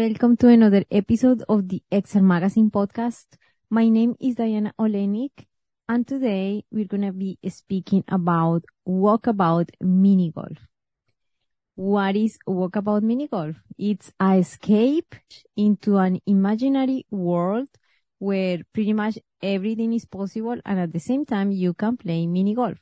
Welcome to another episode of the XR Magazine podcast. My name is Diana Olenik, and today we're going to be speaking about walkabout mini golf. What is walkabout mini golf? It's a escape into an imaginary world where pretty much everything is possible and at the same time you can play mini golf.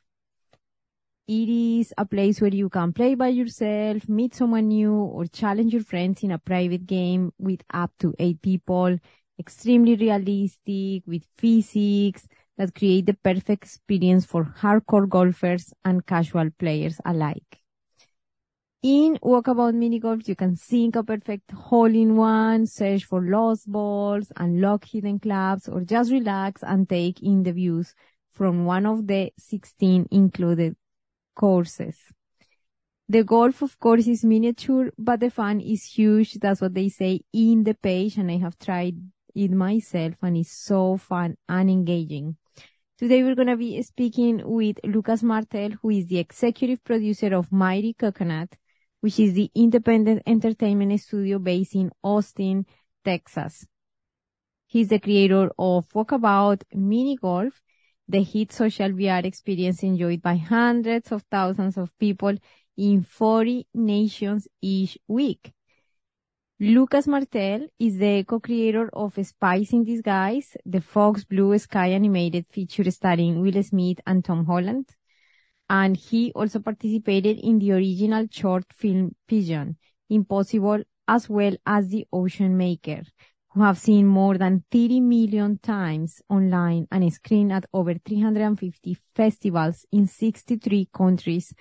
It is a place where you can play by yourself, meet someone new, or challenge your friends in a private game with up to eight people. Extremely realistic, with physics that create the perfect experience for hardcore golfers and casual players alike. In Walkabout Mini Golf, you can sink a perfect hole-in-one, search for lost balls, unlock hidden clubs, or just relax and take in the views from one of the 16 included courses. The golf, of course, is miniature, but the fun is huge. That's what they say in the page, and I have tried it myself, and it's so fun and engaging. Today we're going to be speaking with Lucas Martell, who is the executive producer of Mighty Coconut, which is the independent entertainment studio based in Austin, Texas. He's the creator of Walkabout Mini Golf, the hit social VR experience enjoyed by hundreds of thousands of people in 40 nations each week. Lucas Martell is the co-creator of Spies in Disguise, the Fox Blue Sky animated feature starring Will Smith and Tom Holland. And he also participated in the original short film Pigeon, Impossible, as well as The Ocean Maker, who have seen more than 30 million times online and screened at over 350 festivals in 63 countries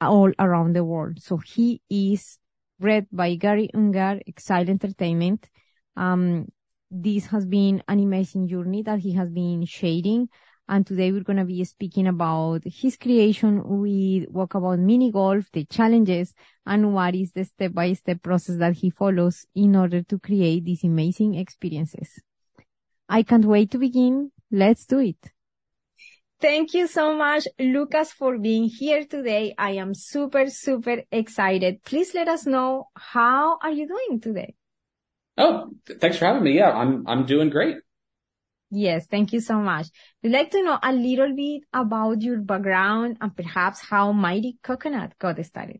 all around the world. So he is read by Gary Ungar, Exile Entertainment. Um, this has been an amazing journey that he has been shading and today we're going to be speaking about his creation We with Walkabout Mini Golf, the challenges, and what is the step-by-step process that he follows in order to create these amazing experiences. I can't wait to begin. Let's do it. Thank you so much, Lucas, for being here today. I am super, super excited. Please let us know how are you doing today? Oh, thanks for having me. Yeah, I'm, I'm doing great. Yes, thank you so much. We'd like to know a little bit about your background and perhaps how Mighty Coconut got started.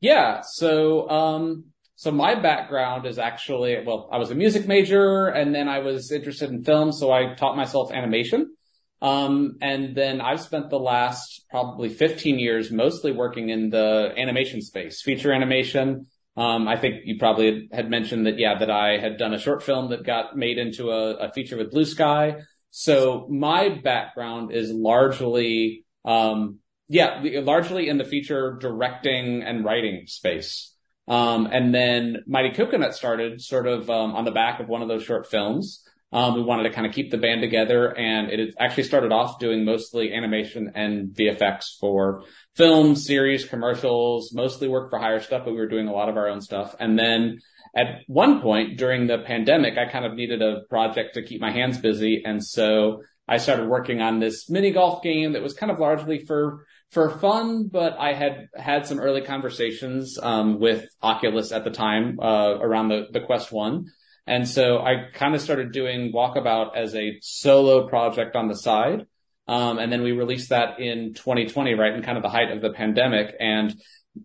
Yeah, so um, so my background is actually well, I was a music major, and then I was interested in film, so I taught myself animation. Um, and then I've spent the last probably 15 years mostly working in the animation space, feature animation, um, I think you probably had mentioned that, yeah, that I had done a short film that got made into a, a feature with Blue Sky. So my background is largely, um, yeah, largely in the feature directing and writing space. Um, and then Mighty Coconut started sort of, um, on the back of one of those short films. Um, we wanted to kind of keep the band together and it actually started off doing mostly animation and VFX for films, series, commercials, mostly work for hire stuff, but we were doing a lot of our own stuff. And then at one point during the pandemic, I kind of needed a project to keep my hands busy. And so I started working on this mini golf game that was kind of largely for for fun, but I had had some early conversations um, with Oculus at the time uh, around the the Quest One, and so I kind of started doing Walkabout as a solo project on the side. Um, and then we released that in 2020, right in kind of the height of the pandemic. And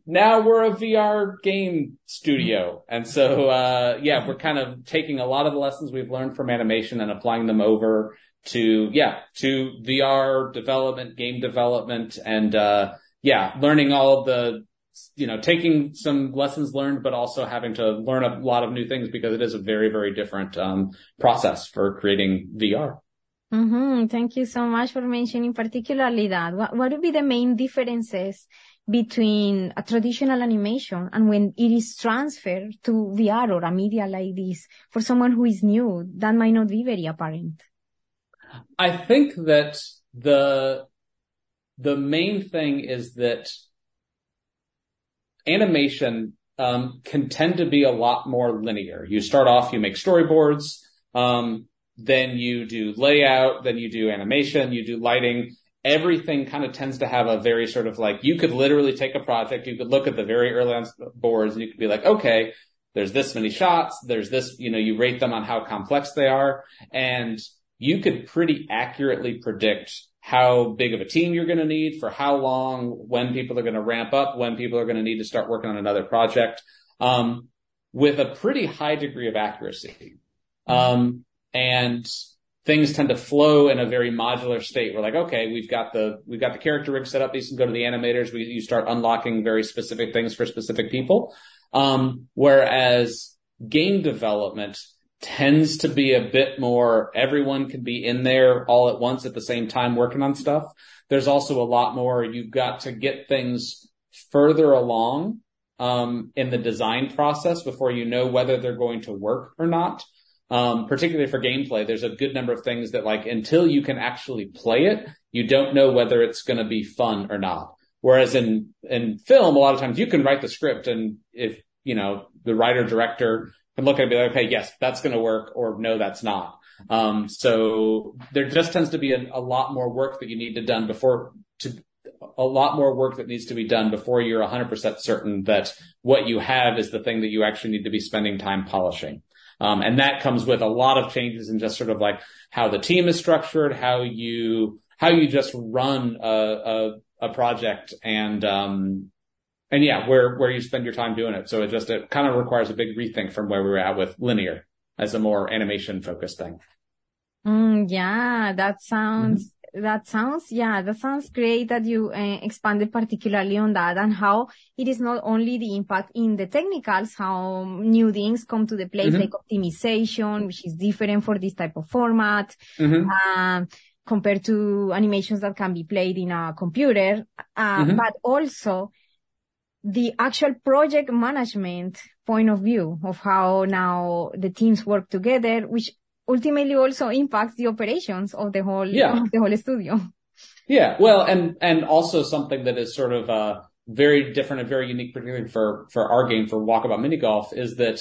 now we're a VR game studio. And so, uh, yeah, we're kind of taking a lot of the lessons we've learned from animation and applying them over to, yeah, to VR development, game development, and, uh, yeah, learning all the, you know, taking some lessons learned, but also having to learn a lot of new things because it is a very, very different, um, process for creating VR. Mm-hmm. Thank you so much for mentioning particularly that. What, what would be the main differences between a traditional animation and when it is transferred to VR or a media like this for someone who is new? That might not be very apparent. I think that the, the main thing is that animation um, can tend to be a lot more linear. You start off, you make storyboards, um, then you do layout, then you do animation, you do lighting. Everything kind of tends to have a very sort of like, you could literally take a project, you could look at the very early on boards and you could be like, okay, there's this many shots, there's this, you know, you rate them on how complex they are, and you could pretty accurately predict how big of a team you're going to need for how long, when people are going to ramp up, when people are going to need to start working on another project, um, with a pretty high degree of accuracy. Um, and things tend to flow in a very modular state. We're like, okay, we've got the, we've got the character rig set up. These can go to the animators. We, you start unlocking very specific things for specific people. Um, whereas game development tends to be a bit more, everyone can be in there all at once at the same time working on stuff. There's also a lot more, you've got to get things further along, um, in the design process before you know whether they're going to work or not. Um, particularly for gameplay, there's a good number of things that like until you can actually play it, you don't know whether it's going to be fun or not. Whereas in, in film, a lot of times you can write the script and if, you know, the writer director can look at it and be like, okay, yes, that's going to work or no, that's not. Um, so there just tends to be a, a lot more work that you need to done before to a lot more work that needs to be done before you're 100% certain that what you have is the thing that you actually need to be spending time polishing. Um, and that comes with a lot of changes in just sort of like how the team is structured, how you, how you just run a, a, a project and, um, and yeah, where, where you spend your time doing it. So it just, it kind of requires a big rethink from where we were at with linear as a more animation focused thing. Mm, yeah, that sounds, mm-hmm that sounds, yeah, that sounds great that you uh, expanded particularly on that and how it is not only the impact in the technicals, how new things come to the place mm-hmm. like optimization, which is different for this type of format, mm-hmm. uh, compared to animations that can be played in a computer, uh, mm-hmm. but also the actual project management point of view of how now the teams work together, which ultimately also impacts the operations of the whole yeah. of the whole studio. Yeah, well, and and also something that is sort of uh, very different and very unique, particularly for for our game for Walkabout Mini Golf, is that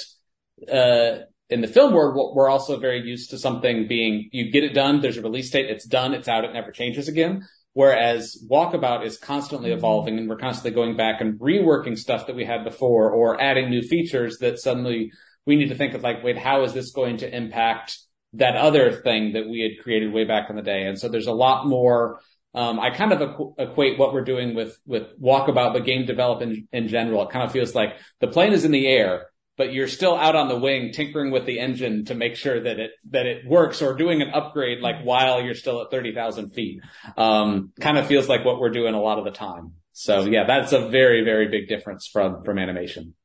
uh, in the film world, we're also very used to something being you get it done, there's a release date, it's done, it's out, it never changes again. Whereas Walkabout is constantly evolving and we're constantly going back and reworking stuff that we had before or adding new features that suddenly we need to think of like, wait, how is this going to impact that other thing that we had created way back in the day. And so there's a lot more. Um, I kind of equate what we're doing with with Walkabout, but game development in, in general. It kind of feels like the plane is in the air, but you're still out on the wing tinkering with the engine to make sure that it that it works or doing an upgrade like while you're still at 30,000 feet. Um, kind of feels like what we're doing a lot of the time. So yeah, that's a very, very big difference from, from animation.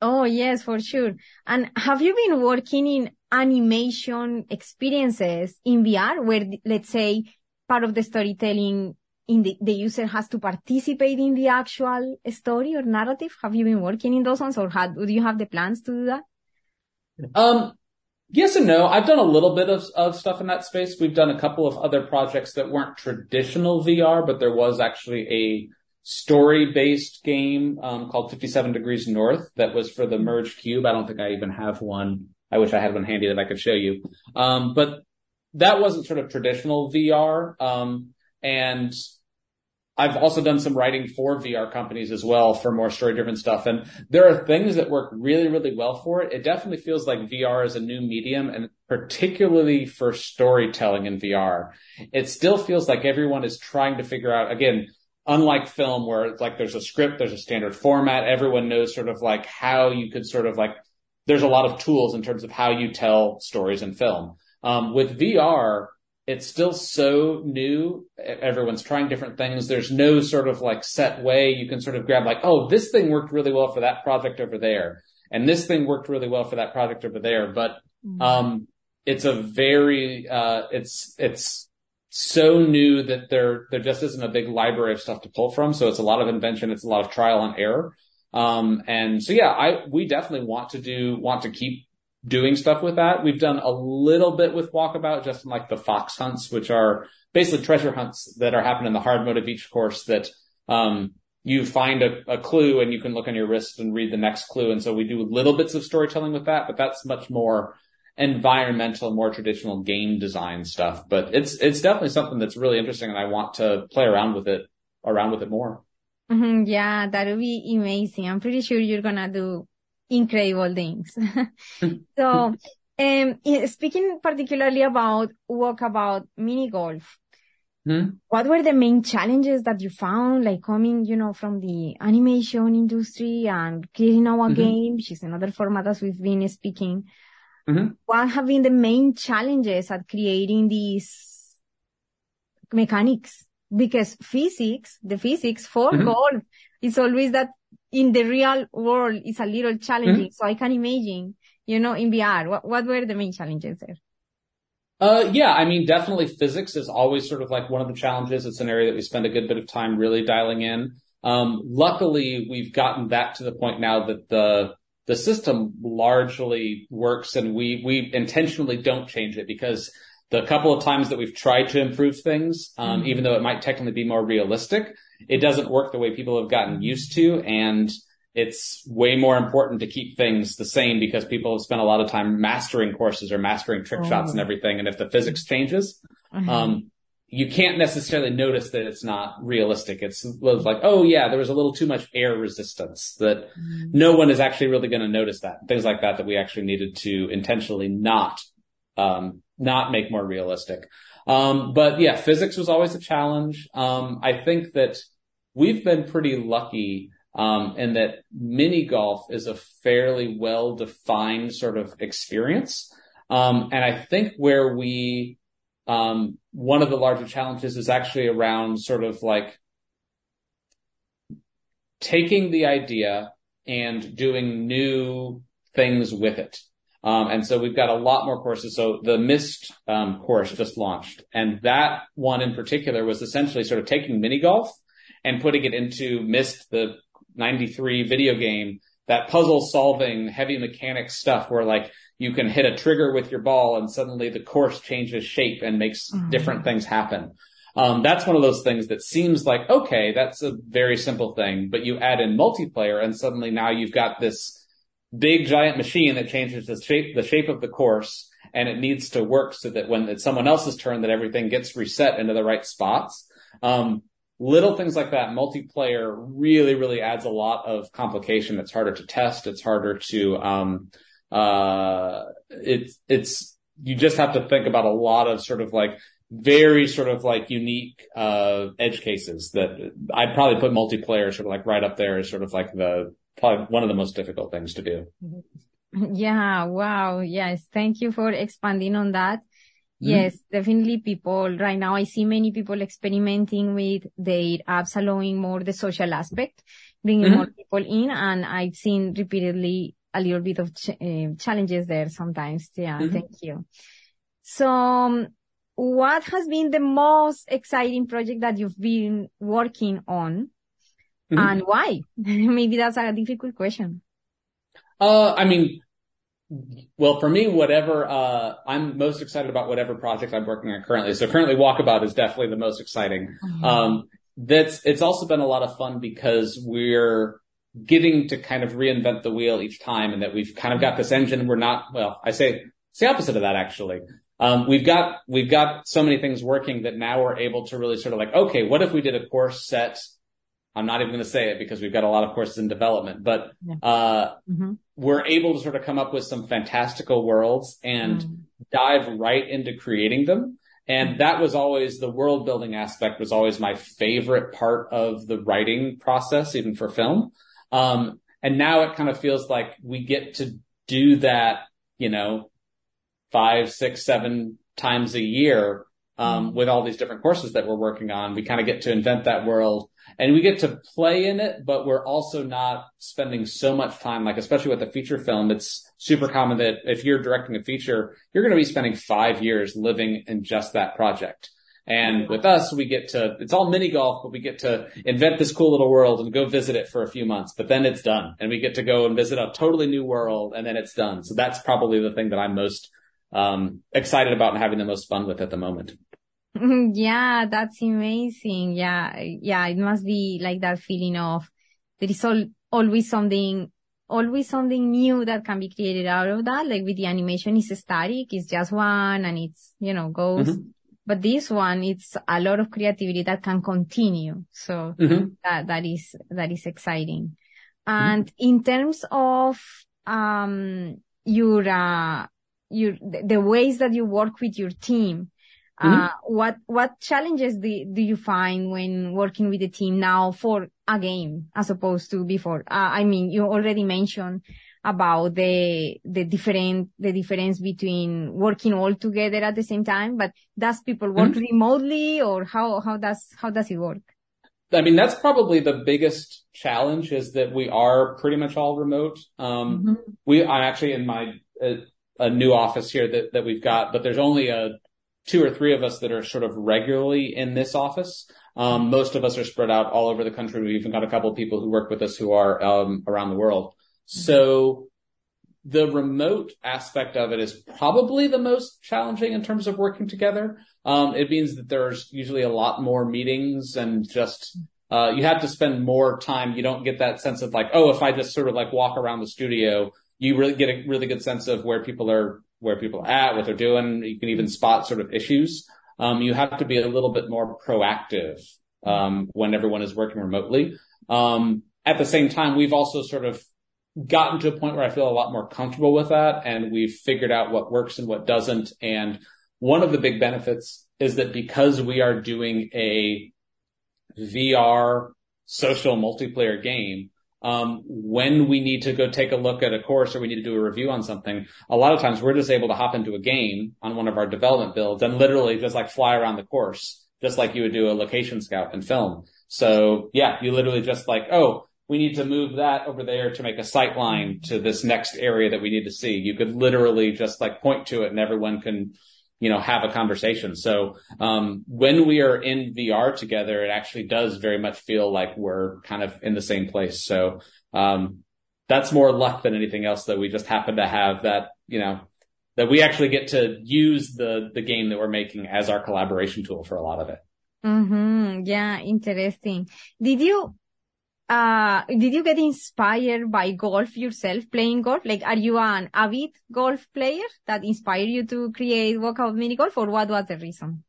Oh, yes, for sure. And have you been working in animation experiences in VR where, let's say, part of the storytelling in the, the user has to participate in the actual story or narrative? Have you been working in those ones or had, do you have the plans to do that? Um, yes and no. I've done a little bit of, of stuff in that space. We've done a couple of other projects that weren't traditional VR, but there was actually a story-based game um, called 57 Degrees North that was for the Merge Cube. I don't think I even have one. I wish I had one handy that I could show you. Um, but that wasn't sort of traditional VR. Um, and I've also done some writing for VR companies as well for more story-driven stuff. And there are things that work really, really well for it. It definitely feels like VR is a new medium and particularly for storytelling in VR. It still feels like everyone is trying to figure out, again, unlike film where it's like there's a script, there's a standard format, everyone knows sort of like how you could sort of like, there's a lot of tools in terms of how you tell stories in film. Um, with VR, it's still so new. Everyone's trying different things. There's no sort of like set way you can sort of grab like, oh, this thing worked really well for that project over there. And this thing worked really well for that project over there. But, mm-hmm. um, it's a very, uh, it's, it's, so new that there there just isn't a big library of stuff to pull from. So it's a lot of invention. It's a lot of trial and error. Um, and so yeah, I we definitely want to do want to keep doing stuff with that. We've done a little bit with Walkabout, just in like the fox hunts, which are basically treasure hunts that are happening in the hard mode of each course that um, you find a, a, clue and you can look on your wrist and read the next clue. And so we do little bits of storytelling with that, but that's much more environmental, more traditional game design stuff. But it's it's definitely something that's really interesting, and I want to play around with it around with it more. Mm-hmm, yeah, that would be amazing. I'm pretty sure you're gonna do incredible things. so, um, speaking particularly about walkabout mini golf, Hmm? what were the main challenges that you found, like coming, you know, from the animation industry and creating our Mhm. game, which is another format as we've been speaking? Mhm. What have been the main challenges at creating these mechanics? Because physics, the physics for Mhm. golf is always that in the real world is a little challenging. So I can imagine, you know, in VR, what, what were the main challenges there? Uh, yeah, I mean, definitely physics is always sort of like one of the challenges. It's an area that we spend a good bit of time really dialing in. Um, luckily we've gotten that to the point now that the, the system largely works and we, we intentionally don't change it because the couple of times that we've tried to improve things, um, Mhm. even though it might technically be more realistic, it doesn't work the way people have gotten used to. And it's way more important to keep things the same because people have spent a lot of time mastering courses or mastering trick shots and Oh. everything. And if the physics changes, um, you can't necessarily notice that it's not realistic. It's like, oh yeah, there was a little too much air resistance that Mhm. no one is actually really going to notice that. Things like that that we actually needed to intentionally not, um, not make more realistic. Um, but yeah, physics was always a challenge. Um, I think that we've been pretty lucky, um, in that mini golf is a fairly well defined sort of experience. Um, and I think where we, um, one of the larger challenges is actually around sort of like taking the idea and doing new things with it. Um, and so we've got a lot more courses. So the Myst um, course just launched, and that one in particular was essentially sort of taking mini golf and putting it into Myst, the '93 video game, that puzzle solving, heavy mechanics stuff, where like you can hit a trigger with your ball, and suddenly the course changes shape and makes Mhm. different things happen. Um, that's one of those things that seems like okay, that's a very simple thing, but you add in multiplayer, and suddenly now you've got this big giant machine that changes the shape, the shape of the course and it needs to work so that when it's someone else's turn that everything gets reset into the right spots. Um, little things like that, multiplayer really, really adds a lot of complication. It's harder to test. It's harder to, um, uh, it's, it's, you just have to think about a lot of sort of like very sort of like unique, uh, edge cases that I'd probably put multiplayer sort of like right up there as sort of like the, probably one of the most difficult things to do. Yeah, wow. Yes. Thank you for expanding on that. Mhm. Yes, definitely people right now. I see many people experimenting with their apps allowing more the social aspect, bringing Mhm. more people in. And I've seen repeatedly a little bit of ch- uh, challenges there sometimes. Yeah. Mhm. Thank you. So um, what has been the most exciting project that you've been working on Mhm. and why? Maybe that's a difficult question. Uh, I mean, well, for me, whatever, uh, I'm most excited about whatever project I'm working on currently. So currently Walkabout is definitely the most exciting. Um, that's, it's also been a lot of fun because we're getting to kind of reinvent the wheel each time and that we've kind of got this engine. We're not, well, I say it's the opposite of that actually. Um, we've got, we've got so many things working that now we're able to really sort of like, okay, what if we did a course set? I'm not even going to say it because we've got a lot of courses in development, but, uh, Mhm. we're able to sort of come up with some fantastical worlds and Mm. dive right into creating them. And that was always the world building aspect was always my favorite part of the writing process, even for film. Um, and now it kind of feels like we get to do that, you know, five, six, seven times a year, um, with all these different courses that we're working on. We kind of get to invent that world and we get to play in it, but we're also not spending so much time, like especially with a feature film, it's super common that if you're directing a feature, you're going to be spending five years living in just that project. And with us, we get to, it's all mini golf, but we get to invent this cool little world and go visit it for a few months, but then it's done. And we get to go and visit a totally new world and then it's done. So that's probably the thing that I'm most, um, excited about and having the most fun with at the moment. Yeah, that's amazing. Yeah, yeah, it must be like that feeling of there is all, always something, always something new that can be created out of that. Like with the animation, it's static, it's just one and it's, you know, goes. Mhm. But this one, it's a lot of creativity that can continue. So Mhm. that, that is, that is exciting. And in terms of um, your, uh, your, the ways that you work with your team. Mm-hmm. Uh, what, what challenges do, do you find when working with the team now for a game as opposed to before? Uh, I mean, you already mentioned about the, the different, the difference between working all together at the same time, but does people work mm-hmm. remotely or how, how does, how does it work? I mean, that's probably the biggest challenge is that we are pretty much all remote. Um, mm-hmm. we, I'm actually in my, uh, a new office here that, that we've got, but there's only a two or three of us that are sort of regularly in this office. Um, most of us are spread out all over the country. We've even got a couple of people who work with us who are um, around the world. So the remote aspect of it is probably the most challenging in terms of working together. Um, it means that there's usually a lot more meetings and just uh, you have to spend more time. You don't get that sense of like, oh, if I just sort of like walk around the studio, you really get a really good sense of where people are where people are at, what they're doing. You can even spot sort of issues. Um, you have to be a little bit more proactive um, when everyone is working remotely. Um, at the same time, we've also sort of gotten to a point where I feel a lot more comfortable with that, and we've figured out what works and what doesn't. And one of the big benefits is that because we are doing a VR social multiplayer game, um, when we need to go take a look at a course or we need to do a review on something, a lot of times we're just able to hop into a game on one of our development builds and literally just like fly around the course, just like you would do a location scout in film. So yeah, you literally just like, oh, we need to move that over there to make a sight line to this next area that we need to see. You could literally just like point to it and everyone can you know, have a conversation. So, um, when we are in VR together, it actually does very much feel like we're kind of in the same place. So, um, that's more luck than anything else that we just happen to have that, you know, that we actually get to use the, the game that we're making as our collaboration tool for a lot of it. Mm-hmm. Yeah. Interesting. Did you, uh, did you get inspired by golf yourself, playing golf? Like, are you an avid golf player that inspired you to create Walkabout Mini Golf or what was the reason?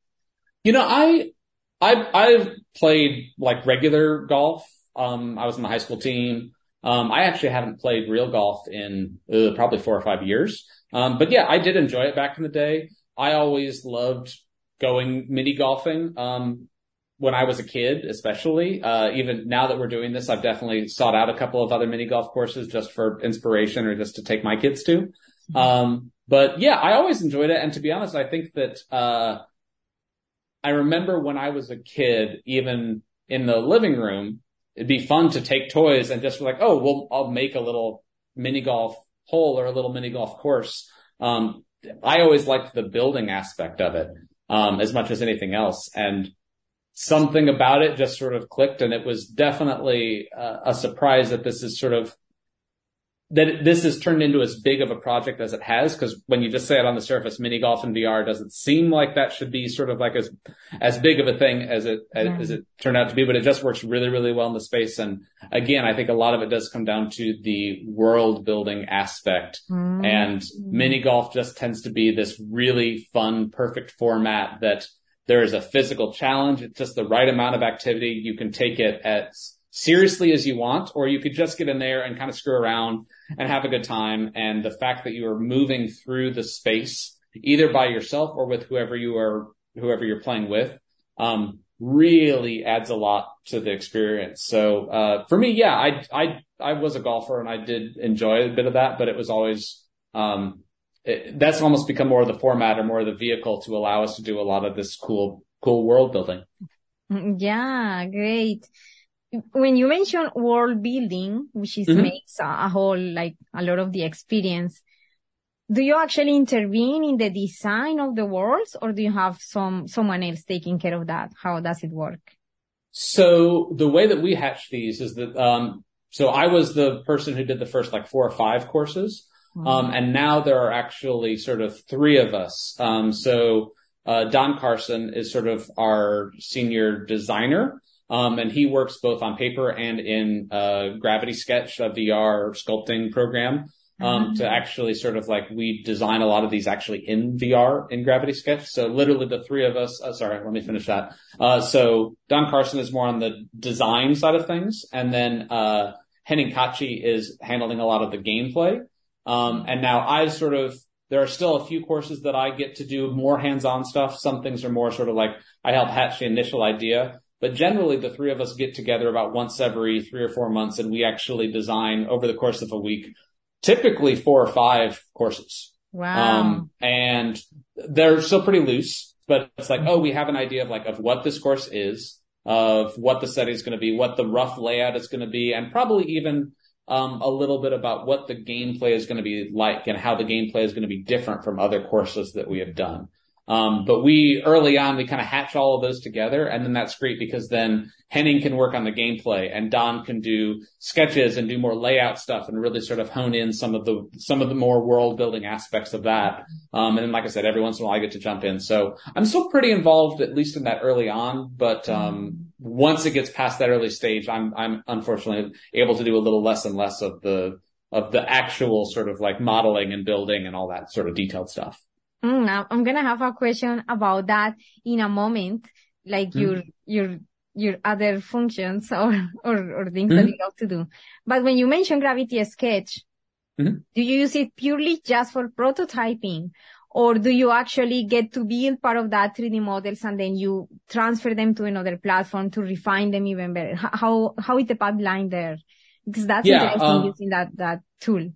You know, I, I, I've played like regular golf. Um, I was in the high school team. Um, I actually haven't played real golf in uh, probably four or five years. Um, but yeah, I did enjoy it back in the day. I always loved going mini golfing. Um, when I was a kid, especially, uh, even now that we're doing this, I've definitely sought out a couple of other mini golf courses just for inspiration or just to take my kids to. Mm-hmm. Um, but yeah, I always enjoyed it. And to be honest, I think that, uh, I remember when I was a kid, even in the living room, it'd be fun to take toys and just like, oh, well, I'll make a little mini golf hole or a little mini golf course. Um, I always liked the building aspect of it, um, as much as anything else. And something about it just sort of clicked and it was definitely uh, a surprise that this is sort of that this has turned into as big of a project as it has because when you just say it on the surface mini golf in VR doesn't seem like that should be sort of like as as big of a thing as it yeah. as it turned out to be but it just works really really well in the space and again I think a lot of it does come down to the world building aspect mm. and mini golf just tends to be this really fun perfect format that there is a physical challenge. It's just the right amount of activity. You can take it as seriously as you want, or you could just get in there and kind of screw around and have a good time. And the fact that you are moving through the space, either by yourself or with whoever you are, whoever you're playing with, um, really adds a lot to the experience. So, uh, for me, yeah, I, I, I was a golfer and I did enjoy a bit of that, but it was always, um, it, that's almost become more of the format or more of the vehicle to allow us to do a lot of this cool, cool world building. Mm, yeah, great. When you mention world building, which is mm-hmm. makes a, a whole, like a lot of the experience, do you actually intervene in the design of the worlds or do you have some, someone else taking care of that? How does it work? So the way that we hatch these is that, um, so I was the person who did the first like four or five courses. Um, and now there are actually sort of three of us. Um, so, uh, Don Carson is sort of our senior designer. Um, and he works both on paper and in, uh, Gravity Sketch, a VR sculpting program. Um, mm-hmm. to actually sort of like we design a lot of these actually in VR in Gravity Sketch. So literally the three of us, uh, sorry, let me finish that. Uh, so Don Carson is more on the design side of things. And then, uh, Henning Kachi is handling a lot of the gameplay. Um, and now I've sort of, there are still a few courses that I get to do more hands-on stuff. Some things are more sort of like I help hatch the initial idea, but generally the three of us get together about once every three or four months and we actually design over the course of a week, typically four or five courses. Wow. Um, and they're still pretty loose, but it's like, oh, we have an idea of like, of what this course is, of what the setting is going to be, what the rough layout is going to be, and probably even um, a little bit about what the gameplay is going to be like and how the gameplay is going to be different from other courses that we have done. Um, but we early on we kind of hatch all of those together, and then that's great because then Henning can work on the gameplay, and Don can do sketches and do more layout stuff, and really sort of hone in some of the some of the more world building aspects of that. Um, and then, like I said, every once in a while I get to jump in, so I'm still pretty involved at least in that early on. But um, once it gets past that early stage, I'm I'm unfortunately able to do a little less and less of the of the actual sort of like modeling and building and all that sort of detailed stuff. Mm, I'm gonna have a question about that in a moment, like mm. your your your other functions or or, or things mm-hmm. that you have to do. But when you mention Gravity Sketch, mm-hmm. do you use it purely just for prototyping, or do you actually get to build part of that 3D models and then you transfer them to another platform to refine them even better? How how is the pipeline there? Because that's yeah, interesting um, using that that tool.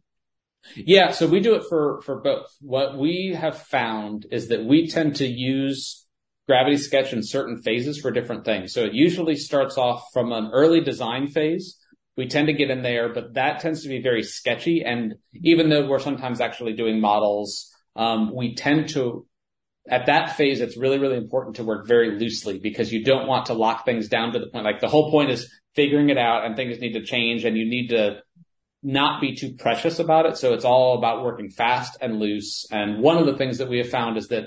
Yeah, so we do it for for both. What we have found is that we tend to use Gravity Sketch in certain phases for different things. So it usually starts off from an early design phase. We tend to get in there, but that tends to be very sketchy. And even though we're sometimes actually doing models, um, we tend to at that phase, it's really, really important to work very loosely because you don't want to lock things down to the point. Like the whole point is figuring it out and things need to change and you need to not be too precious about it. So it's all about working fast and loose. And one of the things that we have found is that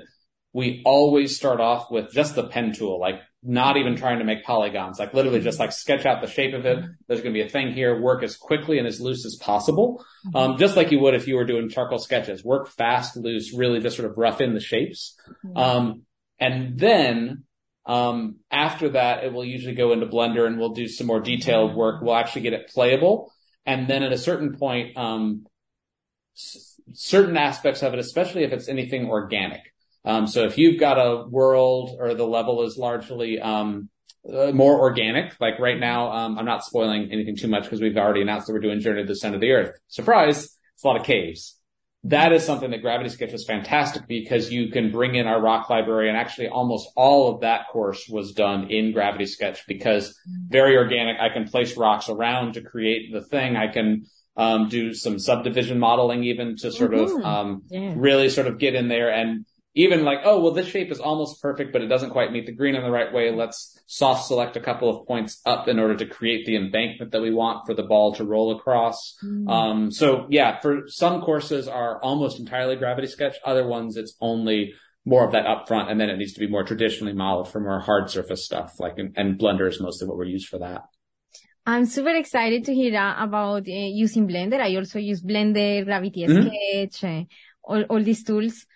we always start off with just the pen tool, like not even trying to make polygons, like literally just like sketch out the shape of it. There's going to be a thing here, work as quickly and as loose as possible. Um, just like you would if you were doing charcoal sketches, work fast, loose, really just sort of rough in the shapes. Um, and then, um, after that, it will usually go into Blender and we'll do some more detailed work. We'll actually get it playable. And then at a certain point, um, s- certain aspects of it, especially if it's anything organic. Um, so if you've got a world or the level is largely, um, uh, more organic, like right now, um, I'm not spoiling anything too much because we've already announced that we're doing Journey to the Center of the Earth. Surprise! It's a lot of caves that is something that Gravity Sketch is fantastic because you can bring in our rock library and actually almost all of that course was done in Gravity Sketch because very organic. I can place rocks around to create the thing. I can um, do some subdivision modeling even to sort mm-hmm. of um, yeah. really sort of get in there and even like, oh, well, this shape is almost perfect, but it doesn't quite meet the green in the right way. Let's soft select a couple of points up in order to create the embankment that we want for the ball to roll across. Mm. Um, so yeah, for some courses are almost entirely gravity sketch. Other ones, it's only more of that upfront and then it needs to be more traditionally modeled for more hard surface stuff like, and Blender is mostly what we're used for that. I'm super excited to hear about uh, using Blender. I also use Blender, Gravity mm-hmm. Sketch, uh, all, all these tools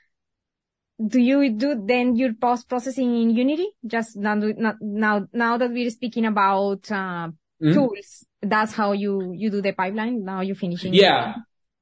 do you do then your post processing in Unity? Just now, now, now that we're speaking about uh, mm-hmm. tools, that's how you you do the pipeline. Now you're finishing. Yeah,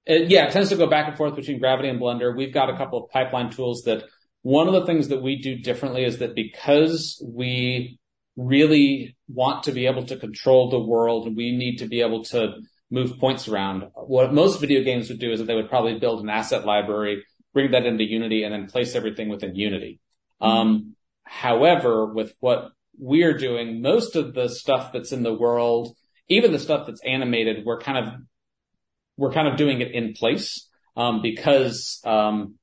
it, yeah. It tends to go back and forth between Gravity and Blender. We've got a couple of pipeline tools that. One of the things that we do differently is that because we really want to be able to control the world and we need to be able to move points around. What most video games would do is that they would probably build an asset library bring that into Unity and then place everything within Unity. Um, however, with what we're doing, most of the stuff that's in the world, even the stuff that's animated, we're kind of, we're kind of doing it in place, um, because, um,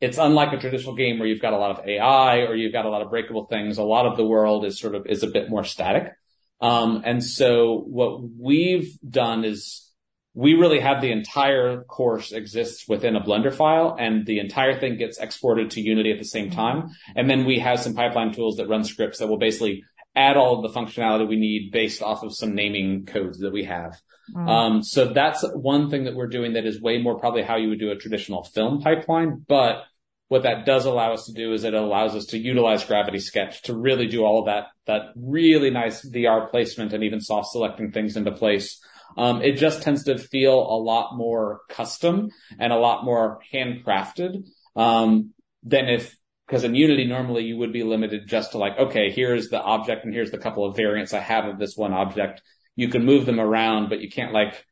it's unlike a traditional game where you've got a lot of AI or you've got a lot of breakable things. A lot of the world is sort of, is a bit more static. Um, and so what we've done is we really have the entire course exists within a Blender file and the entire thing gets exported to Unity at the same time. And then we have some pipeline tools that run scripts that will basically add all of the functionality we need based off of some naming codes that we have. Mm. Um, so that's one thing that we're doing that is way more probably how you would do a traditional film pipeline. But what that does allow us to do is it allows us to utilize Gravity Sketch to really do all of that, that really nice VR placement and even soft selecting things into place Um, it just tends to feel a lot more custom and a lot more handcrafted, um, than if, cause in Unity, normally you would be limited just to like, okay, here's the object and here's the couple of variants I have of this one object. You can move them around, but you can't like,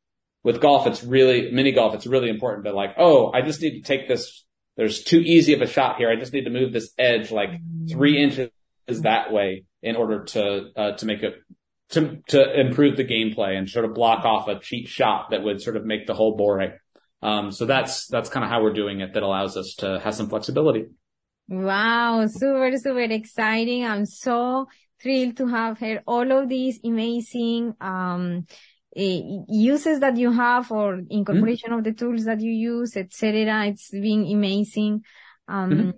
with golf, it's really, mini golf, it's really important to like, oh, I just need to take this, there's too easy of a shot here. I just need to move this edge like three inches that way in order to, uh, to make it, to, to improve the gameplay and sort of block off a cheap shot that would sort of make the whole boring. Um, so that's, that's kind of how we're doing it that allows us to have some flexibility. Wow. Super, super exciting. I'm so thrilled to have heard all of these amazing, um, uh, uses that you have or incorporation mm-hmm. of the tools that you use, etc. It's been amazing. Um, mm-hmm.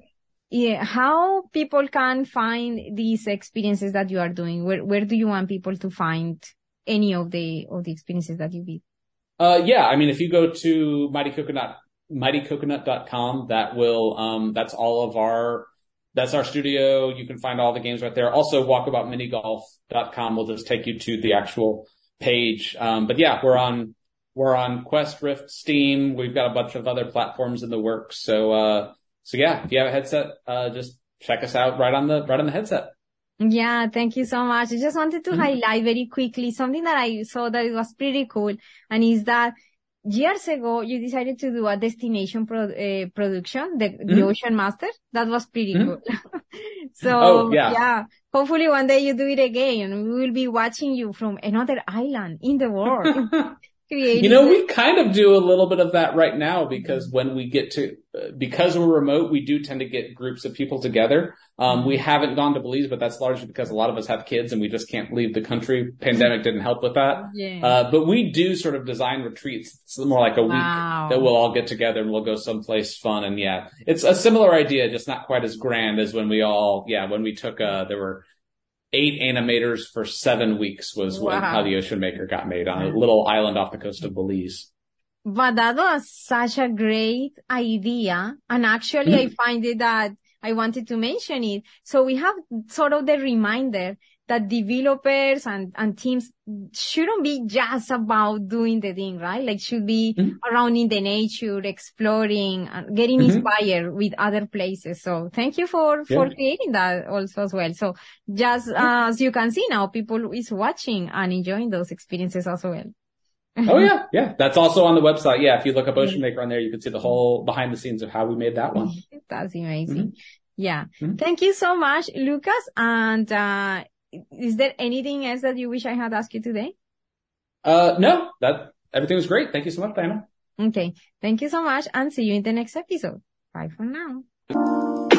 Yeah, how people can find these experiences that you are doing? Where, where do you want people to find any of the, of the experiences that you did? Uh, yeah, I mean, if you go to Mighty Coconut, mightycoconut.com, that will, um, that's all of our, that's our studio. You can find all the games right there. Also, walkaboutminigolf.com will just take you to the actual page. Um, but yeah, we're on, we're on Quest, Rift, Steam. We've got a bunch of other platforms in the works. So, uh, so yeah, if you have a headset, uh, just check us out right on the, right on the headset. Yeah, thank you so much. I just wanted to mm-hmm. highlight very quickly something that I saw that it was pretty cool and is that years ago you decided to do a destination pro- uh, production, the, mm-hmm. the Ocean Master. That was pretty mm-hmm. cool. so oh, yeah. yeah, hopefully one day you do it again and we will be watching you from another island in the world. you know, we kind of do a little bit of that right now because when we get to, because we're remote, we do tend to get groups of people together. Um, we haven't gone to Belize, but that's largely because a lot of us have kids and we just can't leave the country. Pandemic didn't help with that. Yeah. Uh, but we do sort of design retreats. It's more like a week wow. that we'll all get together and we'll go someplace fun. And yeah, it's a similar idea, just not quite as grand as when we all, yeah, when we took, uh, there were eight animators for seven weeks was wow. when how the Ocean Maker got made on a little island off the coast of Belize. But that was such a great idea. And actually. I hmm. find it that I wanted to mention it. So we have sort of the reminder that developers and, and teams shouldn't be just about doing the thing, right? Like should be mm-hmm. around in the nature, exploring, and getting mm-hmm. inspired with other places. So thank you for, yeah. for creating that also as well. So just uh, as you can see now, people is watching and enjoying those experiences as well. oh yeah, yeah. That's also on the website. Yeah, if you look up Ocean Maker on there, you can see the whole behind the scenes of how we made that one. That's amazing. Mm-hmm. Yeah. Mm-hmm. Thank you so much, Lucas. And uh, is there anything else that you wish I had asked you today? Uh, no, that everything was great. Thank you so much, Diana. Okay. Thank you so much and see you in the next episode. Bye for now.